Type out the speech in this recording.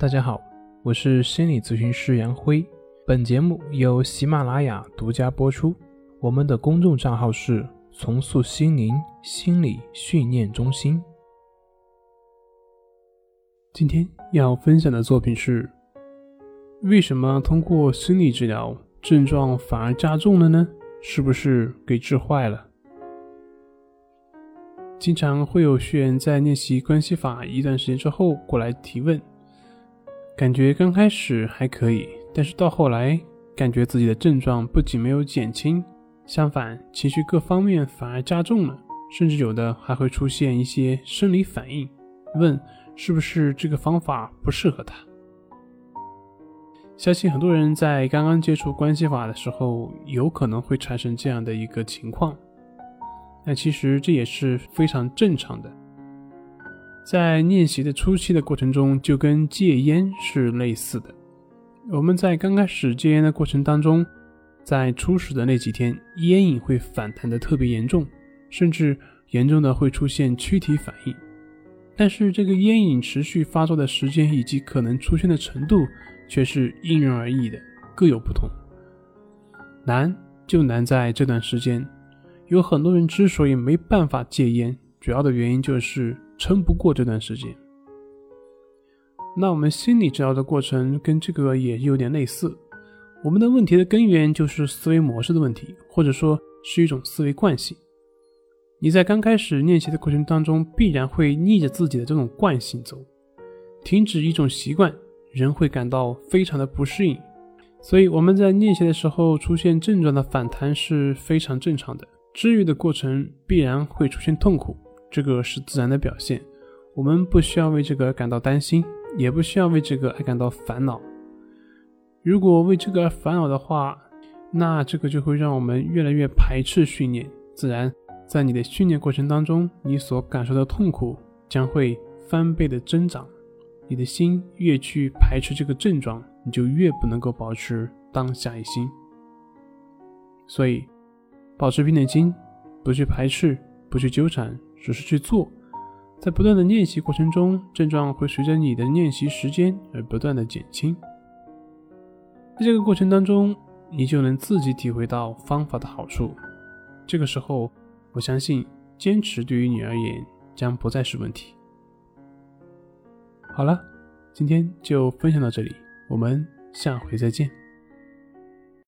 大家好，我是心理咨询师杨辉。本节目由喜马拉雅独家播出。我们的公众账号是“重塑心灵心理训练中心”。今天要分享的作品是：为什么通过心理治疗症状反而加重了呢？是不是给治坏了？经常会有学员在练习关系法一段时间之后过来提问。感觉刚开始还可以，但是到后来，感觉自己的症状不仅没有减轻，相反，情绪各方面反而加重了，甚至有的还会出现一些生理反应。问是不是这个方法不适合他？相信很多人在刚刚接触关系法的时候，有可能会产生这样的一个情况，那其实这也是非常正常的。在练习的初期的过程中，就跟戒烟是类似的。我们在刚开始戒烟的过程当中，在初始的那几天，烟瘾会反弹的特别严重，甚至严重的会出现躯体反应。但是这个烟瘾持续发作的时间以及可能出现的程度，却是因人而异的，各有不同。难就难在这段时间，有很多人之所以没办法戒烟，主要的原因就是。撑不过这段时间，那我们心理治疗的过程跟这个也有点类似。我们的问题的根源就是思维模式的问题，或者说是一种思维惯性。你在刚开始练习的过程当中，必然会逆着自己的这种惯性走，停止一种习惯，人会感到非常的不适应。所以我们在练习的时候出现症状的反弹是非常正常的，治愈的过程必然会出现痛苦。这个是自然的表现，我们不需要为这个而感到担心，也不需要为这个而感到烦恼。如果为这个而烦恼的话，那这个就会让我们越来越排斥训练。自然，在你的训练过程当中，你所感受的痛苦将会翻倍的增长。你的心越去排斥这个症状，你就越不能够保持当下一心。所以，保持平等心，不去排斥，不去纠缠。只是去做，在不断的练习过程中，症状会随着你的练习时间而不断的减轻。在这个过程当中，你就能自己体会到方法的好处。这个时候，我相信坚持对于你而言将不再是问题。好了，今天就分享到这里，我们下回再见。